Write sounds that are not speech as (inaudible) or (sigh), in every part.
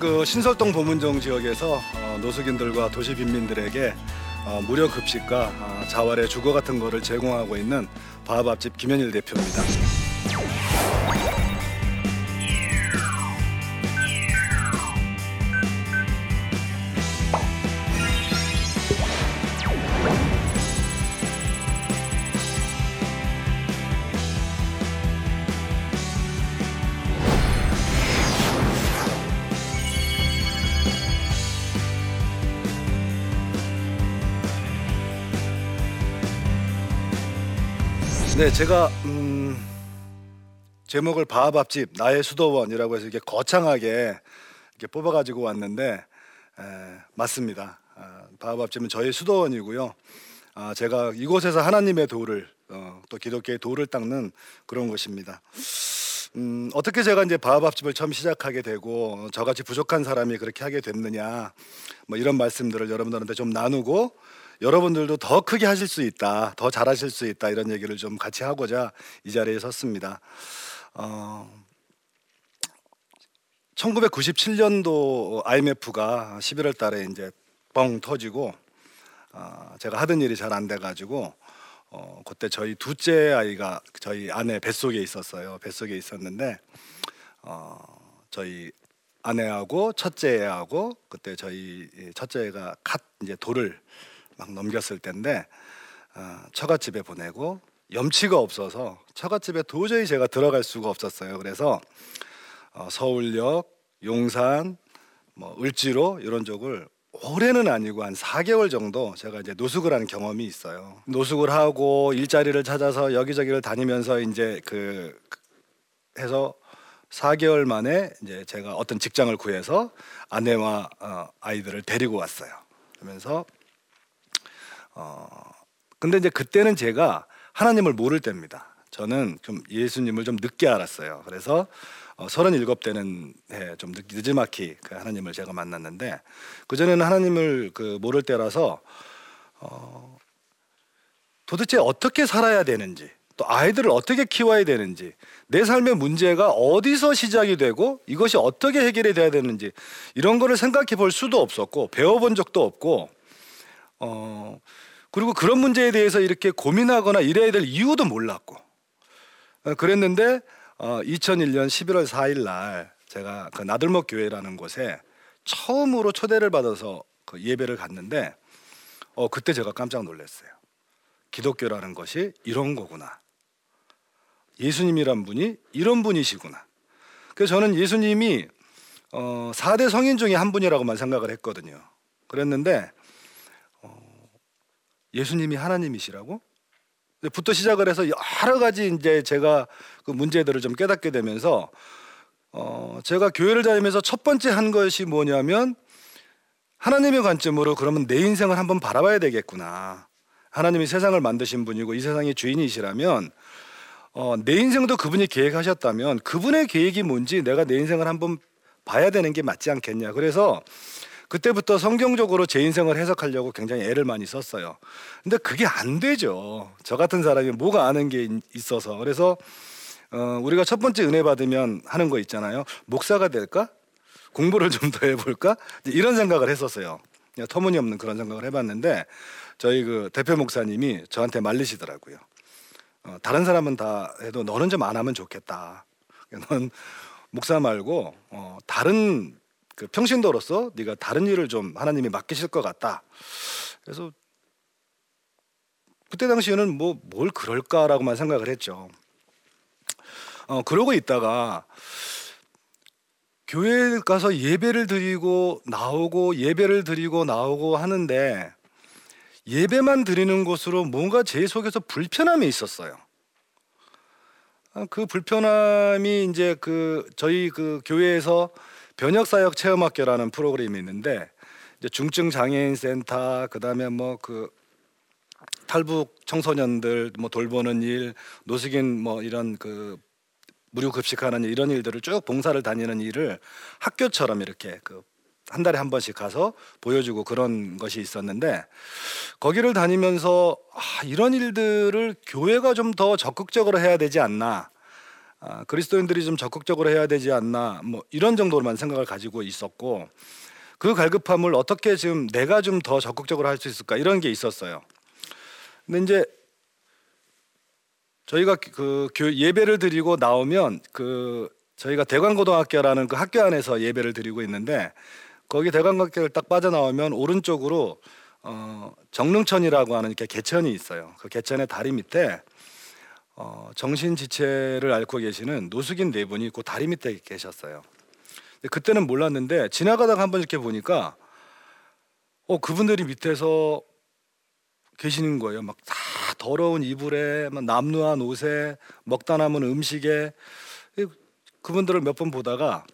그 신설동 보문정 지역에서 어, 노숙인들과 도시 빈민들에게 어, 무료 급식과 어, 자활의 주거 같은 거를 제공하고 있는 바하밥집 김현일 대표입니다. 네, 제가 음, 제목을 바하밥집 나의 수도원이라고 해서 이렇게 거창하게 이렇게 뽑아가지고 왔는데 에, 맞습니다. 아, 바하밥집은 저희 수도원이고요. 아, 제가 이곳에서 하나님의 도를 어, 또 기독교의 도를 닦는 그런 곳입니다. 음, 어떻게 제가 이제 바하밥집을 처음 시작하게 되고 어, 저같이 부족한 사람이 그렇게 하게 됐느냐 뭐 이런 말씀들을 여러분들한테 좀 나누고 여러분들도 더 크게 하실 수 있다, 더 잘하실 수 있다 이런 얘기를 좀 같이 하고자 이 자리에 섰습니다. 어, 1997년도 IMF가 11월 달에 이제 뻥 터지고 어, 제가 하던 일이 잘 안 돼가지고 어, 그때 저희 둘째 아이가 저희 아내 뱃속에 있었어요. 뱃속에 있었는데 어, 저희 아내하고 첫째 애하고 그때 저희 첫째가 갓 이제 돌을 막 넘겼을 때인데 어, 처갓집에 보내고 염치가 없어서 처갓집에 도저히 제가 들어갈 수가 없었어요. 그래서 어, 서울역, 용산, 뭐 을지로 이런 쪽을 올해는 아니고 한 4개월 정도 제가 이제 노숙을 하는 경험이 있어요. 노숙을 하고 일자리를 찾아서 여기저기를 다니면서 이제 그 해서 4개월 만에 이제 제가 어떤 직장을 구해서 아내와 어, 아이들을 데리고 왔어요. 그러면서 어 근데 이제 그때는 제가 하나님을 모를 때입니다. 저는 좀 예수님을 좀 늦게 알았어요. 그래서 어, 37대는 예, 좀 늦, 늦지막히 그 하나님을 제가 만났는데 그 전에는 하나님을 그 모를 때라서 어, 도대체 어떻게 살아야 되는지 또 아이들을 어떻게 키워야 되는지 내 삶의 문제가 어디서 시작이 되고 이것이 어떻게 해결이 돼야 되는지 이런 거를 생각해 볼 수도 없었고 배워본 적도 없고 어 그리고 그런 문제에 대해서 이렇게 고민하거나 이래야 될 이유도 몰랐고 어, 그랬는데 어, 2001년 11월 4일 날 제가 그 나들목 교회라는 곳에 처음으로 초대를 받아서 그 예배를 갔는데 어, 그때 제가 깜짝 놀랐어요. 기독교라는 것이 이런 거구나. 예수님이란 분이 이런 분이시구나. 그래서 저는 예수님이 어, 4대 성인 중에 한 분이라고만 생각을 했거든요. 그랬는데 예수님이 하나님이시라고? 부터 시작을 해서 여러 가지 이제 제가 그 문제들을 좀 깨닫게 되면서 어 제가 교회를 다니면서 첫 번째 한 것이 뭐냐면 하나님의 관점으로 그러면 내 인생을 한번 바라봐야 되겠구나. 하나님이 세상을 만드신 분이고 이 세상의 주인이시라면 어, 내 인생도 그분이 계획하셨다면 그분의 계획이 뭔지 내가 내 인생을 한번 봐야 되는 게 맞지 않겠냐. 그래서 그때부터 성경적으로 제 인생을 해석하려고 굉장히 애를 많이 썼어요. 근데 그게 안 되죠. 저 같은 사람이 뭐가 아는 게 있어서. 그래서 어, 우리가 첫 번째 은혜 받으면 하는 거 있잖아요. 목사가 될까? 공부를 (laughs) 좀 더 해볼까? 이런 생각을 했었어요. 터무니없는 그런 생각을 해봤는데 저희 그 대표 목사님이 저한테 말리시더라고요. 어, 다른 사람은 다 해도 너는 좀 안 하면 좋겠다. 넌 목사 말고 어, 다른 그 평신도로서 네가 다른 일을 좀 하나님이 맡기실 것 같다. 그래서 그때 당시에는 뭐 뭘 그럴까라고만 생각을 했죠. 어 그러고 있다가 교회에 가서 예배를 드리고 나오고 예배를 드리고 나오고 하는데 예배만 드리는 곳으로 뭔가 제 속에서 불편함이 있었어요. 아, 그 불편함이 이제 그 저희 그 교회에서 변혁사역 체험학교라는 프로그램이 있는데 이제 중증 장애인 센터 그다음에 뭐 그 탈북 청소년들 뭐 돌보는 일, 노숙인 뭐 이런 그 무료 급식하는 일, 이런 일들을 쭉 봉사를 다니는 일을 학교처럼 이렇게 그 한 달에 한 번씩 가서 보여주고 그런 것이 있었는데 거기를 다니면서 아, 이런 일들을 교회가 좀 더 적극적으로 해야 되지 않나 아, 그리스도인들이 좀 적극적으로 해야 되지 않나 뭐 이런 정도로만 생각을 가지고 있었고 그 갈급함을 어떻게 지금 내가 좀 더 적극적으로 할 수 있을까 이런 게 있었어요. 근데 이제 저희가 그 예배를 드리고 나오면 그 저희가 대관고등학교라는 그 학교 안에서 예배를 드리고 있는데 거기 대관고등학교를 딱 빠져나오면 오른쪽으로 어, 정릉천이라고 하는 이렇게 개천이 있어요. 그 개천의 다리 밑에 어, 정신 지체를 앓고 계시는 노숙인 네 분이 그 다리 밑에 계셨어요. 그때는 몰랐는데 지나가다가 한번 이렇게 보니까 어 그분들이 밑에서 계시는 거예요. 막 다 더러운 이불에 막 남루한 옷에 먹다 남은 음식에 그분들을 몇 번 보다가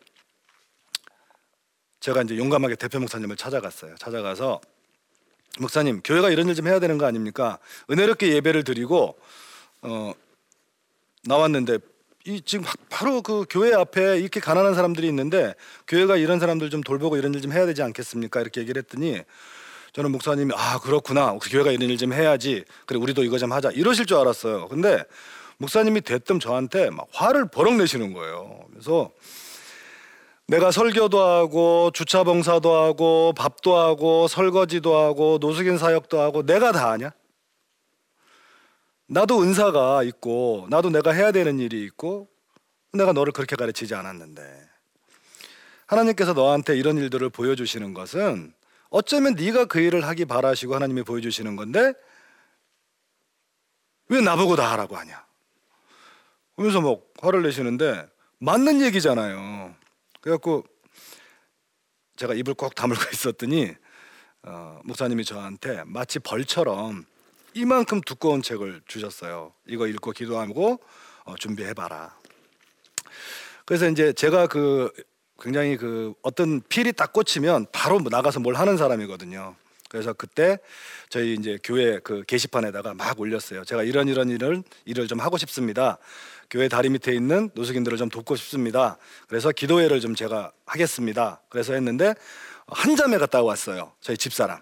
제가 이제 용감하게 대표 목사님을 찾아갔어요. 찾아가서 목사님 교회가 이런 일 좀 해야 되는 거 아닙니까? 은혜롭게 예배를 드리고 어, 나왔는데 이 지금 바로 그 교회 앞에 이렇게 가난한 사람들이 있는데 교회가 이런 사람들 좀 돌보고 이런 일 좀 해야 되지 않겠습니까? 이렇게 얘기를 했더니 저는 목사님이 아 그렇구나 교회가 이런 일 좀 해야지 그래 우리도 이거 좀 하자 이러실 줄 알았어요. 근데 목사님이 대뜸 저한테 막 화를 버럭 내시는 거예요. 그래서 내가 설교도 하고 주차 봉사도 하고 밥도 하고 설거지도 하고 노숙인 사역도 하고 내가 다 하냐? 나도 은사가 있고 나도 내가 해야 되는 일이 있고 내가 너를 그렇게 가르치지 않았는데 하나님께서 너한테 이런 일들을 보여주시는 것은 어쩌면 네가 그 일을 하기 바라시고 하나님이 보여주시는 건데 왜 나보고 다 하라고 하냐? 그러면서 뭐 화를 내시는데 맞는 얘기잖아요. 그래갖고 제가 입을 꼭 다물고 (laughs) 있었더니 어, 목사님이 저한테 마치 벌처럼 이만큼 두꺼운 책을 주셨어요. 이거 읽고 기도하고 어, 준비해봐라. 그래서 이제 제가 그 굉장히 그 어떤 필이 딱 꽂히면 바로 나가서 뭘 하는 사람이거든요. 그래서 그때 저희 이제 교회 그 게시판에다가 막 올렸어요. 제가 이런 이런 일을 일을 좀 하고 싶습니다. 교회 다리 밑에 있는 노숙인들을 좀 돕고 싶습니다. 그래서 기도회를 좀 제가 하겠습니다. 그래서 했는데 한 자매가 따고 왔어요. 저희 집사람.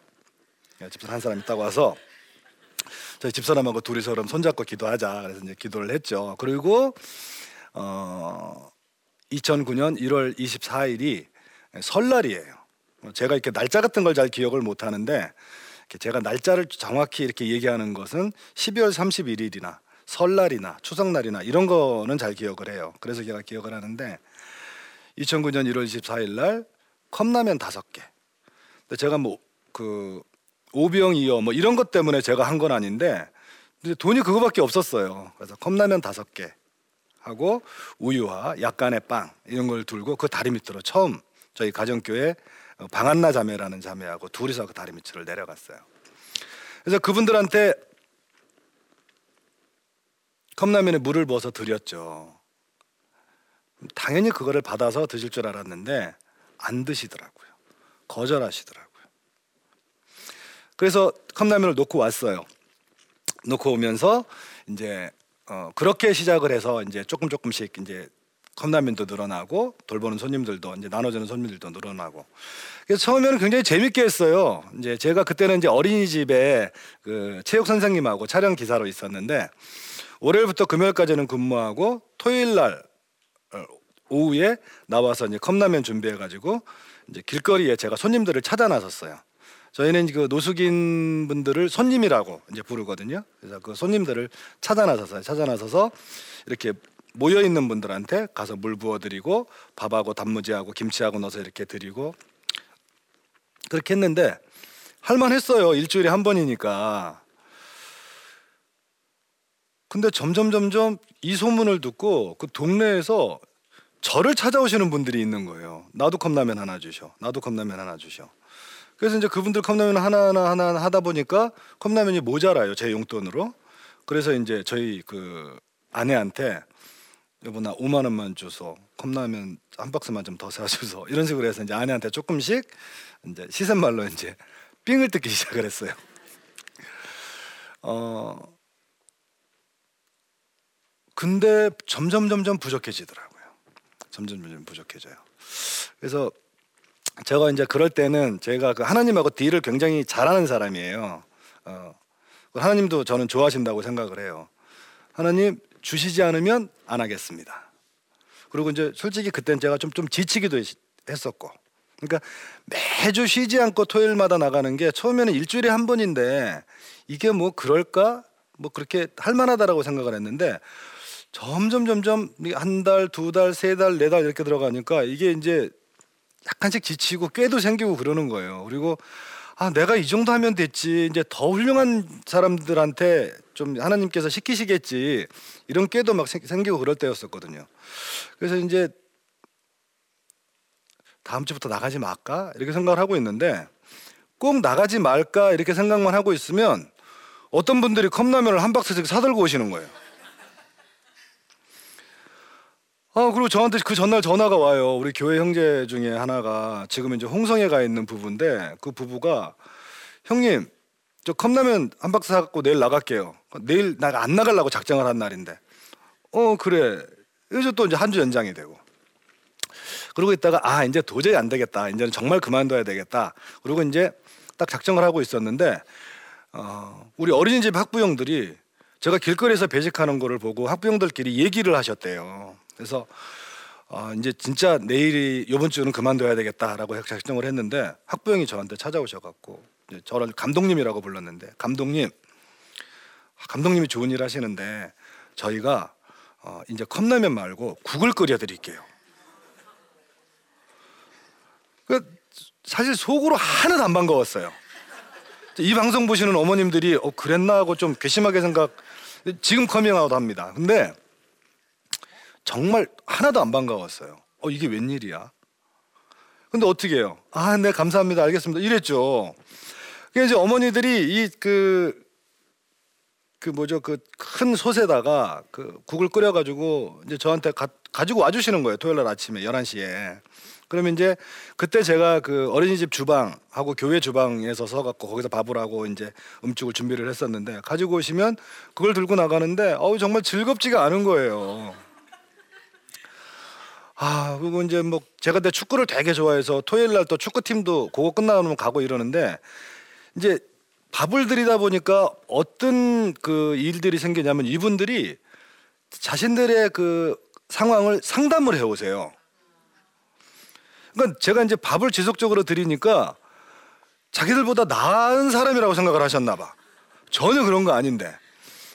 예, 집사람 한 사람이 따고 와서 저희 집사람하고 둘이서 그럼 손잡고 기도하자. 그래서 이제 기도를 했죠. 그리고 어 2009년 1월 24일이 설날이에요. 제가 이렇게 날짜 같은 걸 잘 기억을 못 하는데 제가 날짜를 정확히 이렇게 얘기하는 것은 12월 31일이나 설날이나 추석날이나 이런 거는 잘 기억을 해요. 그래서 제가 기억을 하는데 2009년 1월 24일 날 컵라면 다섯 개. 근데 제가 뭐 그 오병 이어 뭐 이런 것 때문에 제가 한 건 아닌데 돈이 그거밖에 없었어요. 그래서 컵라면 다섯 개 하고 우유와 약간의 빵 이런 걸 들고 그 다리 밑으로 처음 저희 가정교회 방한나 자매라는 자매하고 둘이서 그 다리 밑을 내려갔어요. 그래서 그분들한테 컵라면에 물을 부어서 드렸죠. 당연히 그거를 받아서 드실 줄 알았는데 안 드시더라고요. 거절하시더라고요. 그래서 컵라면을 놓고 왔어요. 놓고 오면서 이제 어, 그렇게 시작을 해서 이제 조금 조금씩 이제 컵라면도 늘어나고 돌보는 손님들도 이제 나눠주는 손님들도 늘어나고 그래서 처음에는 굉장히 재밌게 했어요. 이제 제가 그때는 이제 어린이집에 그 체육 선생님하고 촬영 기사로 있었는데 월요일부터 금요일까지는 근무하고 토요일 날 어, 오후에 나와서 이제 컵라면 준비해 가지고 이제 길거리에 제가 손님들을 찾아 나섰어요. 저희는 그 노숙인 분들을 손님이라고 이제 부르거든요. 그래서 그 손님들을 찾아 나서서 찾아 나서서 이렇게 모여 있는 분들한테 가서 물 부어 드리고 밥하고 단무지하고 김치하고 넣어서 이렇게 드리고 그렇게 했는데 할만했어요. 일주일에 한 번이니까. 근데 점점 점점 이 소문을 듣고 그 동네에서 저를 찾아오시는 분들이 있는 거예요. 나도 컵라면 하나 주셔. 나도 컵라면 하나 주셔. 그래서 이제 그분들 컵라면 하나하나 하나 하다 보니까 컵라면이 모자라요 제 용돈으로. 그래서 이제 저희 그 아내한테 여보 나 5만 원만 줘서 컵라면 한 박스만 좀 더 사줘서 (laughs) 이런 식으로 해서 이제 아내한테 조금씩 이제 시샘 말로 이제 삥을 뜯기 (laughs) 시작을 했어요. 어 근데 점점 점점 부족해지더라고요. 점점 점점 부족해져요. 그래서 제가 이제 그럴 때는 제가 그 하나님하고 딜을 굉장히 잘하는 사람이에요. 어, 하나님도 저는 좋아하신다고 생각을 해요. 하나님 주시지 않으면 안 하겠습니다. 그리고 이제 솔직히 그땐 제가 좀 좀 지치기도 했었고 그러니까 매주 쉬지 않고 토요일마다 나가는 게 처음에는 일주일에 한 번인데 이게 뭐 그럴까 뭐 그렇게 할 만하다라고 생각을 했는데 점점 점점 한 달, 두 달, 세 달, 네 달 이렇게 들어가니까 이게 이제 약간씩 지치고 꾀도 생기고 그러는 거예요. 그리고 아 내가 이 정도 하면 됐지 이제 더 훌륭한 사람들한테 좀 하나님께서 시키시겠지 이런 꾀도 막 생기고 그럴 때였었거든요. 그래서 이제 다음 주부터 나가지 말까 이렇게 생각을 하고 있는데 꼭 나가지 말까 이렇게 생각만 하고 있으면 어떤 분들이 컵라면을 한 박스씩 사들고 오시는 거예요. 아 그리고 저한테 그 전날 전화가 와요. 우리 교회 형제 중에 하나가 지금 이제 홍성에 가 있는 부부인데 그 부부가 형님 저 컵라면 한 박스 사갖고 내일 나갈게요. 내일 나 안 나가려고 작정을 한 날인데 어 그래. 그래서 또 이제 한 주 연장이 되고 그러고 있다가 아 이제 도저히 안 되겠다. 이제는 정말 그만둬야 되겠다. 그리고 이제 딱 작정을 하고 있었는데 어, 우리 어린이집 학부형들이 제가 길거리에서 배식하는 거를 보고 학부형들끼리 얘기를 하셨대요. 그래서 어, 이제 진짜 내일이 이번 주는 그만둬야 되겠다라고 작정을 했는데 학부형이 저한테 찾아오셔갖고 저를 감독님이라고 불렀는데 감독님 감독님이 좋은 일 하시는데 저희가 어, 이제 컵라면 말고 국을 끓여 드릴게요. 그 사실 속으로 하나도 안 반가웠어요. 이 방송 보시는 어머님들이 어 그랬나 하고 좀 괘씸하게 생각 지금 커밍아웃 합니다. 근데 정말 하나도 안 반가웠어요. 어 이게 웬일이야? 근데 어떻게 해요? 아, 네 감사합니다. 알겠습니다. 이랬죠. 그 이제 어머니들이 이 그 그 뭐죠 그 큰 솥에다가 그 국을 끓여가지고 이제 저한테 가, 가지고 와주시는 거예요 토요일 날 아침에 11시에 그러면 이제 그때 제가 그 어린이집 주방하고 교회 주방에서 서갖고 거기서 밥을 하고 이제 음식을 준비를 했었는데 가지고 오시면 그걸 들고 나가는데 어우 정말 즐겁지가 않은 거예요. 아 그리고 이제 뭐 제가 내 축구를 되게 좋아해서 토요일 날 또 축구팀도 그거 끝나면 가고 이러는데 이제 밥을 드리다 보니까 어떤 그 일들이 생기냐면 이분들이 자신들의 그 상황을 상담을 해 오세요. 그러니까 제가 이제 밥을 지속적으로 드리니까 자기들보다 나은 사람이라고 생각을 하셨나 봐. 전혀 그런 거 아닌데.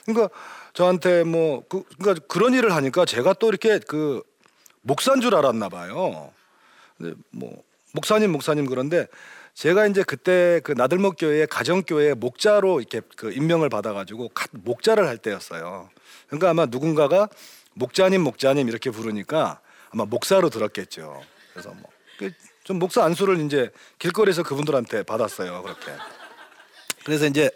그러니까 저한테 뭐 그, 그러니까 그런 일을 하니까 제가 또 이렇게 그 목사인 줄 알았나 봐요. 뭐 목사님 목사님 그런데 제가 이제 그때 그 나들목 교회 가정 교회 목자로 이렇게 그 임명을 받아 가지고 목자를 할 때였어요. 그러니까 아마 누군가가 목자님 목자님 이렇게 부르니까 아마 목사로 들었겠죠. 그래서 뭐 좀 목사 안수를 이제 길거리에서 그분들한테 받았어요. 그렇게. 그래서 이제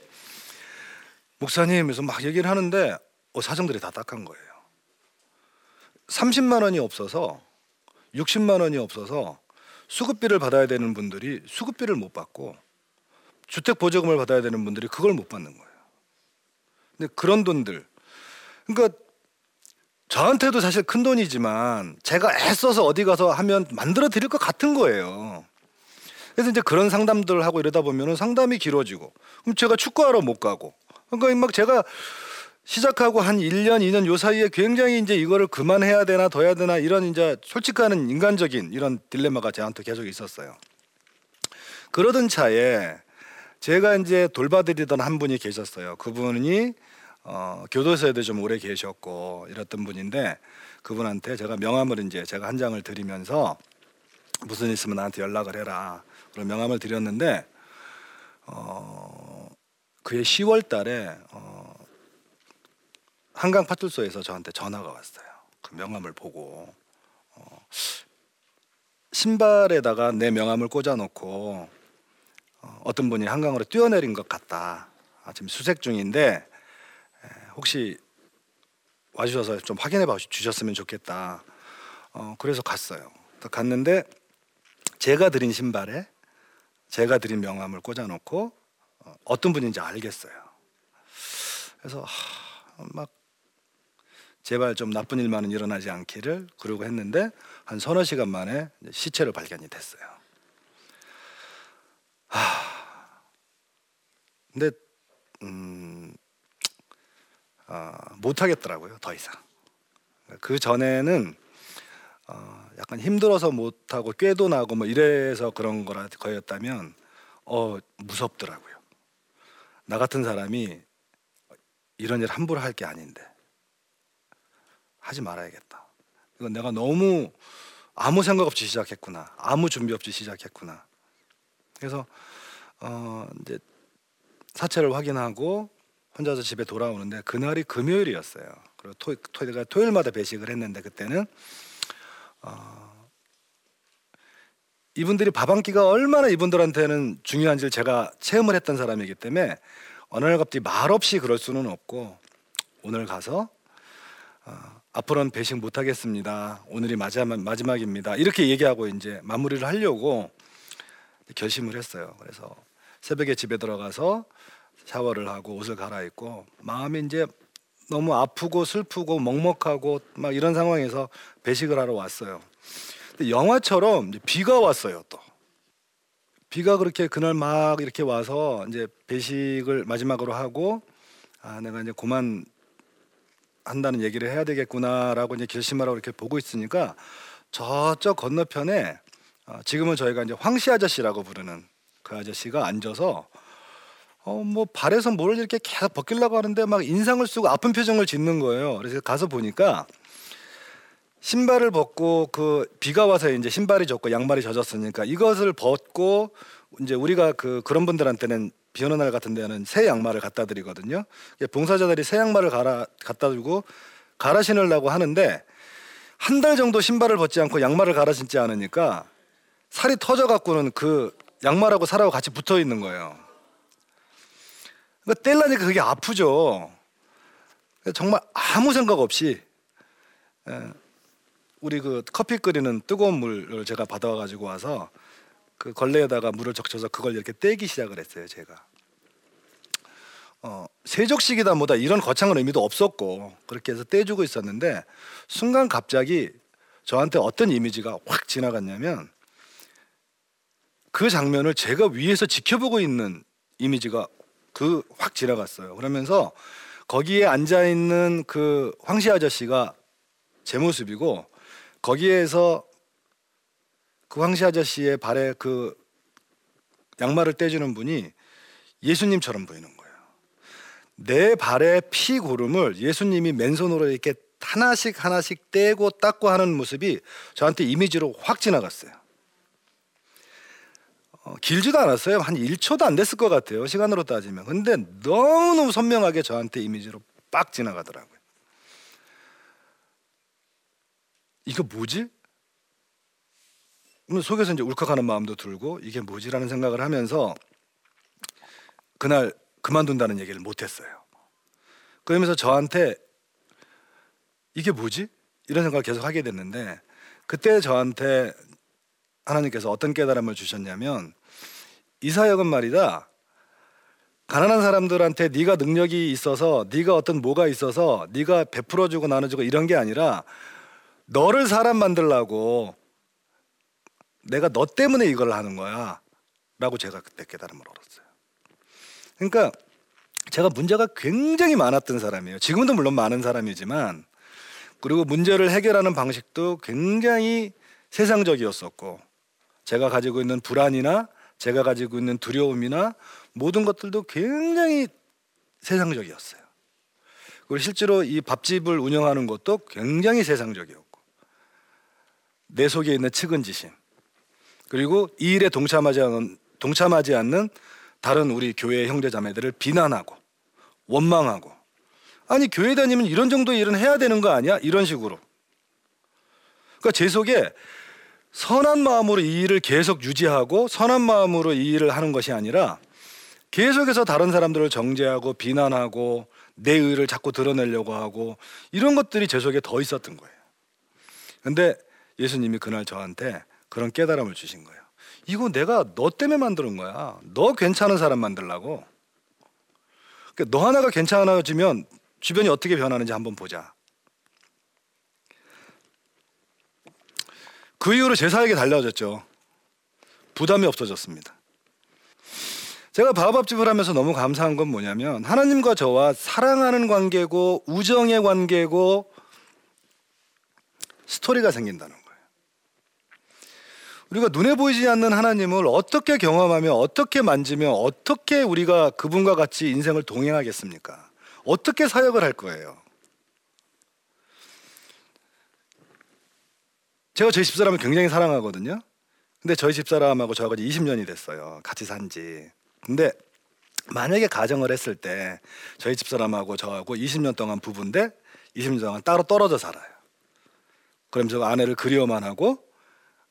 목사님에서 막 얘기를 하는데 어, 사정들이 다 딱한 거예요. 30만 원이 없어서 60만 원이 없어서 수급비를 받아야 되는 분들이 수급비를 못 받고 주택 보조금을 받아야 되는 분들이 그걸 못 받는 거예요. 근데 그런 돈들 그러니까 저한테도 사실 큰 돈이지만 제가 애써서 어디 가서 하면 만들어 드릴 것 같은 거예요. 그래서 이제 그런 상담들을 하고 이러다 보면 상담이 길어지고 그럼 제가 축구하러 못 가고 그러니까 막 제가 시작하고 한 1년, 2년 요 사이에 굉장히 이제 이거를 그만해야 되나 더 해야 되나 이런 이제 솔직한 인간적인 이런 딜레마가 저한테 계속 있었어요. 그러던 차에 제가 이제 돌봐드리던 한 분이 계셨어요. 그분이 어, 교도소에도 좀 오래 계셨고 이랬던 분인데 그분한테 제가 명함을 이제 제가 한 장을 드리면서 무슨 일 있으면 나한테 연락을 해라. 그런 명함을 드렸는데 어, 그해 10월 달에 어, 한강 파출소에서 저한테 전화가 왔어요. 그 명함을 보고 어, 신발에다가 내 명함을 꽂아놓고 어, 어떤 분이 한강으로 뛰어내린 것 같다. 아, 지금 수색 중인데 혹시 와주셔서 좀 확인해 봐 주셨으면 좋겠다. 어, 그래서 갔어요. 갔는데 제가 드린 신발에 제가 드린 명함을 꽂아놓고 어, 어떤 분인지 알겠어요. 그래서 하, 막 제발 좀 나쁜 일만은 일어나지 않기를 그러고 했는데 한 서너 시간 만에 시체로 발견이 됐어요. 하, 근데 음, 어, 못 하겠더라고요 더 이상. 그 전에는 어, 약간 힘들어서 못 하고 꾀도 나고 뭐 이래서 그런 거라 거였다면 어 무섭더라고요. 나 같은 사람이 이런 일 함부로 할 게 아닌데 하지 말아야겠다. 이건 내가 너무 아무 생각 없이 시작했구나. 아무 준비 없이 시작했구나. 그래서 어 이제 사체를 확인하고 혼자서 집에 돌아오는데 그날이 금요일이었어요. 그리고 토, 토, 가 토요일마다 배식을 했는데 그때는 어, 이분들이 밥 한 끼가 얼마나 이분들한테는 중요한지를 제가 체험을 했던 사람이기 때문에 어느 날 갑자기 말 없이 그럴 수는 없고 오늘 가서 어, 앞으로는 배식 못 하겠습니다. 오늘이 마지막 마지막입니다. 이렇게 얘기하고 이제 마무리를 하려고 결심을 했어요. 그래서 새벽에 집에 들어가서 샤워를 하고 옷을 갈아입고 마음이 이제 너무 아프고 슬프고 먹먹하고 막 이런 상황에서 배식을 하러 왔어요. 근데 영화처럼 비가 왔어요 또. 비가 그렇게 그날 막 이렇게 와서 이제 배식을 마지막으로 하고 아 내가 이제 그만 한다는 얘기를 해야 되겠구나라고 이제 결심하라고 이렇게 보고 있으니까 저쪽 건너편에 어, 지금은 저희가 이제 황씨 아저씨라고 부르는 그 아저씨가 앉아서 어 뭐 발에서 뭘 이렇게 계속 벗기려고 하는데 막 인상을 쓰고 아픈 표정을 짓는 거예요. 그래서 가서 보니까 신발을 벗고 그 비가 와서 이제 신발이 젖고 양말이 젖었으니까 이것을 벗고 이제 우리가 그 그런 분들한테는 비 오는 날 같은 데는 새 양말을 갖다 드리거든요. 봉사자들이 새 양말을 갈아 갖다 주고 갈아 신으려고 하는데 한 달 정도 신발을 벗지 않고 양말을 갈아 신지 않으니까 살이 터져 갖고는 그 양말하고 살하고 같이 붙어 있는 거예요. 그러니까 떼려니까 그게 아프죠. 정말 아무 생각 없이 에, 우리 그 커피 끓이는 뜨거운 물을 제가 받아와 가지고 와서 그 걸레에다가 물을 적셔서 그걸 이렇게 떼기 시작을 했어요. 제가 어, 세족식이다 뭐다 이런 거창한 의미도 없었고 그렇게 해서 떼주고 있었는데 순간 갑자기 저한테 어떤 이미지가 확 지나갔냐면 그 장면을 제가 위에서 지켜보고 있는 이미지가 그 확 지나갔어요. 그러면서 거기에 앉아 있는 그 황씨 아저씨가 제 모습이고 거기에서 그 황씨 아저씨의 발에 그 양말을 떼주는 분이 예수님처럼 보이는 거예요. 내 발의 피 고름을 예수님이 맨손으로 이렇게 하나씩 하나씩 떼고 닦고 하는 모습이 저한테 이미지로 확 지나갔어요. 어, 길지도 않았어요. 한 1초도 안 됐을 것 같아요. 시간으로 따지면. 근데 너무너무 선명하게 저한테 이미지로 빡 지나가더라고요. 이거 뭐지? 속에서 이제 울컥하는 마음도 들고 이게 뭐지라는 생각을 하면서 그날 그만둔다는 얘기를 못했어요. 그러면서 저한테 이게 뭐지? 이런 생각을 계속 하게 됐는데 그때 저한테 하나님께서 어떤 깨달음을 주셨냐면 이 사역은 말이다. 가난한 사람들한테 네가 능력이 있어서 네가 어떤 뭐가 있어서 네가 베풀어 주고 나눠 주고 이런 게 아니라 너를 사람 만들라고 내가 너 때문에 이걸 하는 거야. 라고 제가 그때 깨달음을 얻었어요. 그러니까 제가 문제가 굉장히 많았던 사람이에요. 지금도 물론 많은 사람이지만 그리고 문제를 해결하는 방식도 굉장히 세상적이었었고 제가 가지고 있는 불안이나 제가 가지고 있는 두려움이나 모든 것들도 굉장히 세상적이었어요. 그리고 실제로 이 밥집을 운영하는 것도 굉장히 세상적이었고 내 속에 있는 측은지심 그리고 이 일에 동참하지 않는 동참하지 않는 다른 우리 교회 형제 자매들을 비난하고 원망하고 아니 교회 다니면 이런 정도의 일은 해야 되는 거 아니야? 이런 식으로. 그러니까 제 속에 선한 마음으로 이 일을 계속 유지하고 선한 마음으로 이 일을 하는 것이 아니라 계속해서 다른 사람들을 정죄하고 비난하고 내 의를 자꾸 드러내려고 하고 이런 것들이 제 속에 더 있었던 거예요. 근데 예수님이 그날 저한테 그런 깨달음을 주신 거예요. 이거 내가 너 때문에 만드는 거야. 너 괜찮은 사람 만들라고. 그러니까 너 하나가 괜찮아지면 주변이 어떻게 변하는지 한번 보자. 그 이후로 제 사역이 달라졌죠. 부담이 없어졌습니다. 제가 바오밥집을 하면서 너무 감사한 건 뭐냐면 하나님과 저와 사랑하는 관계고 우정의 관계고 스토리가 생긴다는 거예요. 우리가 눈에 보이지 않는 하나님을 어떻게 경험하며 어떻게 만지며 어떻게 우리가 그분과 같이 인생을 동행하겠습니까? 어떻게 사역을 할 거예요? 제가 저희 집사람을 굉장히 사랑하거든요. 근데 저희 집사람하고 저하고 20년이 됐어요. 같이 산 지. 근데 만약에 가정을 했을 때 저희 집사람하고 저하고 20년 동안 부부인데 20년 동안 따로 떨어져 살아요. 그럼 저 아내를 그리워만 하고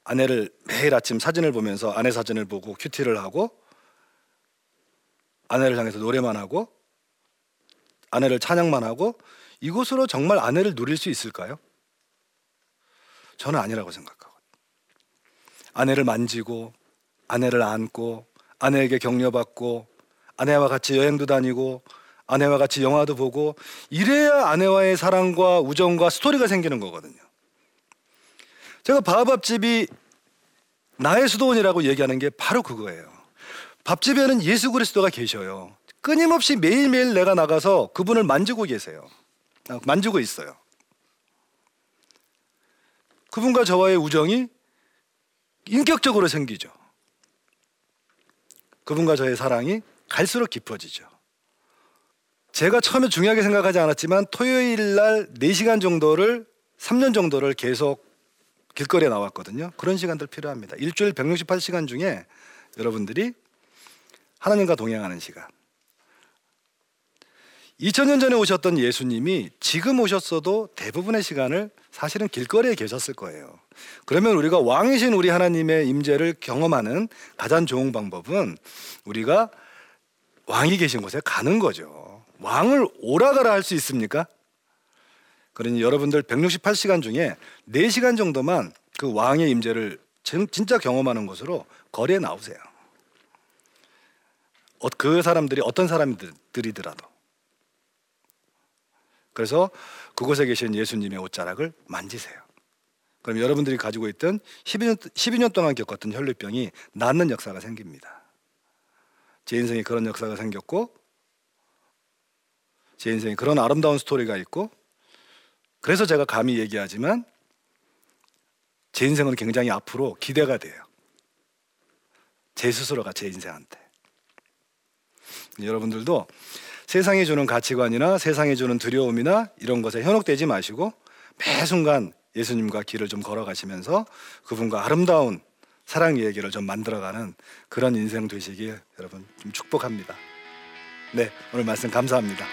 아내를 매일 아침 사진을 보면서 아내 사진을 보고 큐티를 하고 아내를 향해서 노래만 하고 아내를 찬양만 하고 이곳으로 정말 아내를 누릴 수 있을까요? 저는 아니라고 생각하거든요. 아내를 만지고 아내를 안고 아내에게 격려받고 아내와 같이 여행도 다니고 아내와 같이 영화도 보고 이래야 아내와의 사랑과 우정과 스토리가 생기는 거거든요. 제가 바밥집이 나의 수도원이라고 얘기하는 게 바로 그거예요. 밥집에는 예수 그리스도가 계셔요. 끊임없이 매일매일 내가 나가서 그분을 만지고 계세요. 아, 만지고 있어요. 그분과 저와의 우정이 인격적으로 생기죠. 그분과 저의 사랑이 갈수록 깊어지죠. 제가 처음에 중요하게 생각하지 않았지만 토요일 날 4시간 정도를 3년 정도를 계속 길거리에 나왔거든요. 그런 시간들 필요합니다. 일주일 168시간 중에 여러분들이 하나님과 동행하는 시간. 2000년 전에 오셨던 예수님이 지금 오셨어도 대부분의 시간을 사실은 길거리에 계셨을 거예요. 그러면 우리가 왕이신 우리 하나님의 임재를 경험하는 가장 좋은 방법은 우리가 왕이 계신 곳에 가는 거죠. 왕을 오라가라 할 수 있습니까? 그러니 여러분들 168시간 중에 4시간 정도만 그 왕의 임재를 진짜 경험하는 곳으로 거리에 나오세요. 어, 그 사람들이 어떤 사람들이더라도. 그래서 그곳에 계신 예수님의 옷자락을 만지세요. 그럼 여러분들이 가지고 있던 12년, 12년 동안 겪었던 혈류병이 낫는 역사가 생깁니다. 제 인생에 그런 역사가 생겼고, 제 인생에 그런 아름다운 스토리가 있고, 그래서 제가 감히 얘기하지만 제 인생은 굉장히 앞으로 기대가 돼요. 제 스스로가 제 인생한테. 여러분들도 세상이 주는 가치관이나 세상이 주는 두려움이나 이런 것에 현혹되지 마시고 매 순간 예수님과 길을 좀 걸어가시면서 그분과 아름다운 사랑 얘기를 좀 만들어가는 그런 인생 되시길 여러분 좀 축복합니다. 네, 오늘 말씀 감사합니다.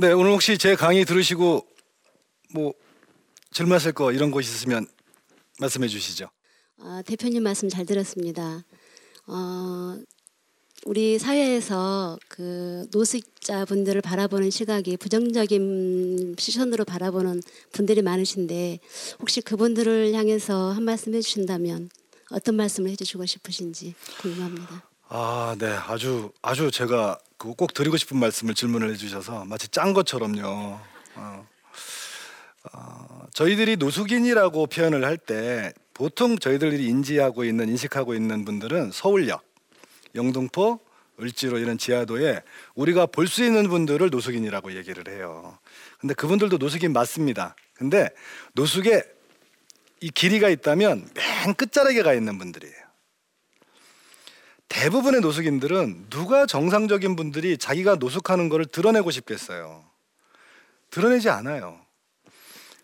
네, 오늘 혹시 제 강의 들으시고 뭐 질문하실 거 이런 거 있으시면 말씀해 주시죠. 어, 대표님 말씀 잘 들었습니다. 어, 우리 사회에서 그 노숙자분들을 바라보는 시각이 부정적인 시선으로 바라보는 분들이 많으신데 혹시 그분들을 향해서 한 말씀 해주신다면 어떤 말씀을 해주시고 싶으신지 궁금합니다. 아, 네, 아주 아주 제가 꼭 드리고 싶은 말씀을 질문을 해주셔서 마치 짠 것처럼요. 어, 어, 저희들이 노숙인이라고 표현을 할 때 보통 저희들이 인지하고 있는 인식하고 있는 분들은 서울역, 영등포, 을지로 이런 지하도에 우리가 볼 수 있는 분들을 노숙인이라고 얘기를 해요. 근데 그분들도 노숙인 맞습니다. 근데 노숙에 이 길이가 있다면 맨 끝자락에 가 있는 분들이에요. 대부분의 노숙인들은 누가 정상적인 분들이 자기가 노숙하는 것을 드러내고 싶겠어요. 드러내지 않아요.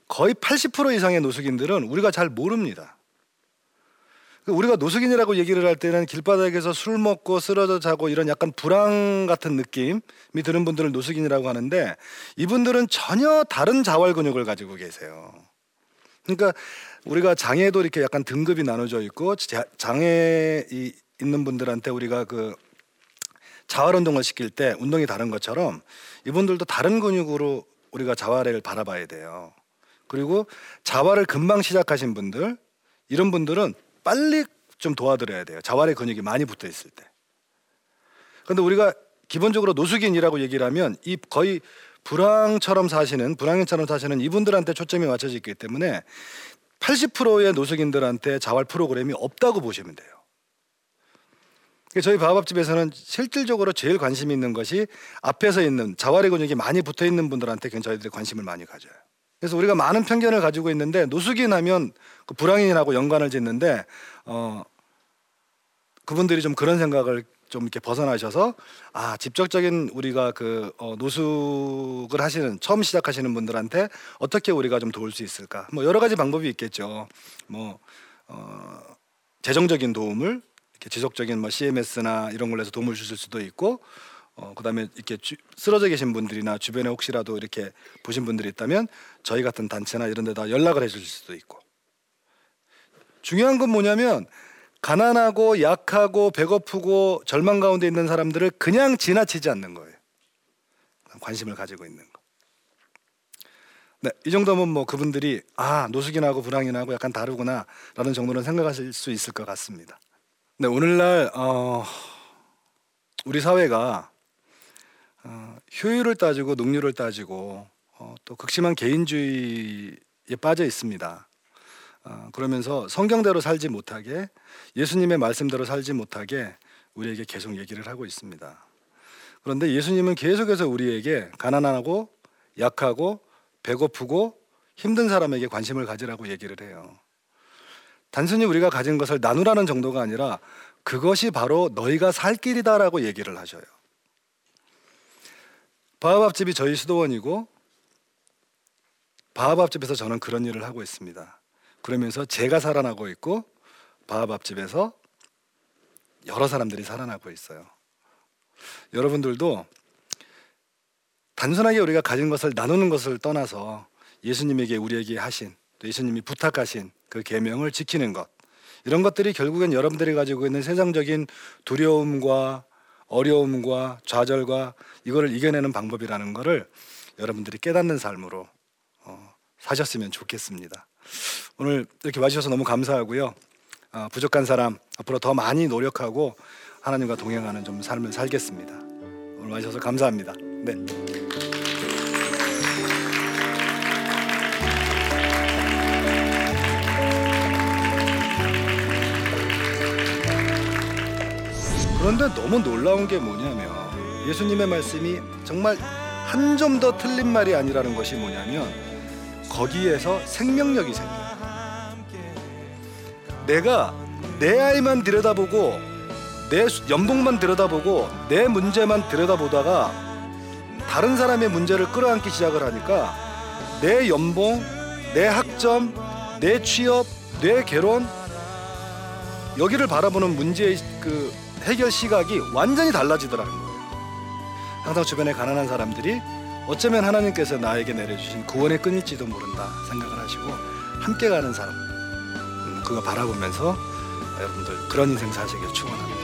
거의 80% 이상의 노숙인들은 우리가 잘 모릅니다. 우리가 노숙인이라고 얘기를 할 때는 길바닥에서 술 먹고 쓰러져 자고 이런 약간 불황 같은 느낌이 드는 분들을 노숙인이라고 하는데 이분들은 전혀 다른 자활 근육을 가지고 계세요. 그러니까 우리가 장애도 이렇게 약간 등급이 나눠져 있고 자- 장애 이 있는 분들한테 우리가 그 자활 운동을 시킬 때 운동이 다른 것처럼 이분들도 다른 근육으로 우리가 자활을 바라봐야 돼요. 그리고 자활을 금방 시작하신 분들 이런 분들은 빨리 좀 도와드려야 돼요. 자활의 근육이 많이 붙어 있을 때. 근데 우리가 기본적으로 노숙인이라고 얘기를 하면 이 거의 불황처럼 사시는 불황인처럼 사시는 이분들한테 초점이 맞춰져 있기 때문에 80%의 노숙인들한테 자활 프로그램이 없다고 보시면 돼요. 그러니까 저희 바밥집에서는 실질적으로 제일 관심 있는 것이 앞에서 있는 자활의 근육이 많이 붙어 있는 분들한테 저희들이 관심을 많이 가져요. 그래서 우리가 많은 편견을 가지고 있는데 노숙인 하면 그 불황인하고 연관을 짓는데 어 그분들이 좀 그런 생각을 좀 이렇게 벗어나셔서 아 직접적인 우리가 그 어, 노숙을 하시는 처음 시작하시는 분들한테 어떻게 우리가 좀 도울 수 있을까 뭐 여러 가지 방법이 있겠죠 뭐 어, 재정적인 도움을 이렇게 지속적인 뭐 CMS나 이런 걸로 해서 도움을 주실 수도 있고 어 그다음에 이렇게 주, 쓰러져 계신 분들이나 주변에 혹시라도 이렇게 보신 분들이 있다면 저희 같은 단체나 이런 데다 연락을 해 주실 수도 있고 중요한 건 뭐냐면 가난하고 약하고 배고프고 절망 가운데 있는 사람들을 그냥 지나치지 않는 거예요. 관심을 가지고 있는 거. 네, 이 정도면 뭐 그분들이 아 노숙인하고 불황인하고 약간 다르구나라는 정도는 생각하실 수 있을 것 같습니다. 네, 오늘날 어, 우리 사회가 어, 효율을 따지고 능률을 따지고 어, 또 극심한 개인주의에 빠져 있습니다. 어, 그러면서 성경대로 살지 못하게 예수님의 말씀대로 살지 못하게 우리에게 계속 얘기를 하고 있습니다. 그런데 예수님은 계속해서 우리에게 가난하고 약하고 배고프고 힘든 사람에게 관심을 가지라고 얘기를 해요. 단순히 우리가 가진 것을 나누라는 정도가 아니라 그것이 바로 너희가 살 길이다라고 얘기를 하셔요. 바하밥집이 저희 수도원이고 바하밥집에서 저는 그런 일을 하고 있습니다. 그러면서 제가 살아나고 있고 바하밥집에서 여러 사람들이 살아나고 있어요. 여러분들도 단순하게 우리가 가진 것을 나누는 것을 떠나서 예수님에게 우리에게 하신 또 예수님이 부탁하신 그 계명을 지키는 것 이런 것들이 결국엔 여러분들이 가지고 있는 세상적인 두려움과 어려움과 좌절과 이거를 이겨내는 방법이라는 것을 여러분들이 깨닫는 삶으로 어, 사셨으면 좋겠습니다. 오늘 이렇게 와주셔서 너무 감사하고요. 어, 부족한 사람 앞으로 더 많이 노력하고 하나님과 동행하는 좀 삶을 살겠습니다. 오늘 와주셔서 감사합니다. 네. 그런데 너무 놀라운 게 뭐냐면 예수님의 말씀이 정말 한 점 더 틀린 말이 아니라는 것이 뭐냐면 거기에서 생명력이 생겨요. 내가 내 아이만 들여다보고 내 수- 연봉만 들여다보고 내 문제만 들여다보다가 다른 사람의 문제를 끌어안기 시작을 하니까 내 연봉, 내 학점, 내 취업, 내 결혼 여기를 바라보는 문제의 그 해결 시각이 완전히 달라지더라는 거예요. 항상 주변에 가난한 사람들이 어쩌면 하나님께서 나에게 내려주신 구원의 끈일지도 모른다 생각을 하시고 함께 가는 사람 음, 그거 바라보면서 여러분들 그런 인생 사시길 축원합니다.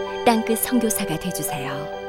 땅끝 선교사가 되주세요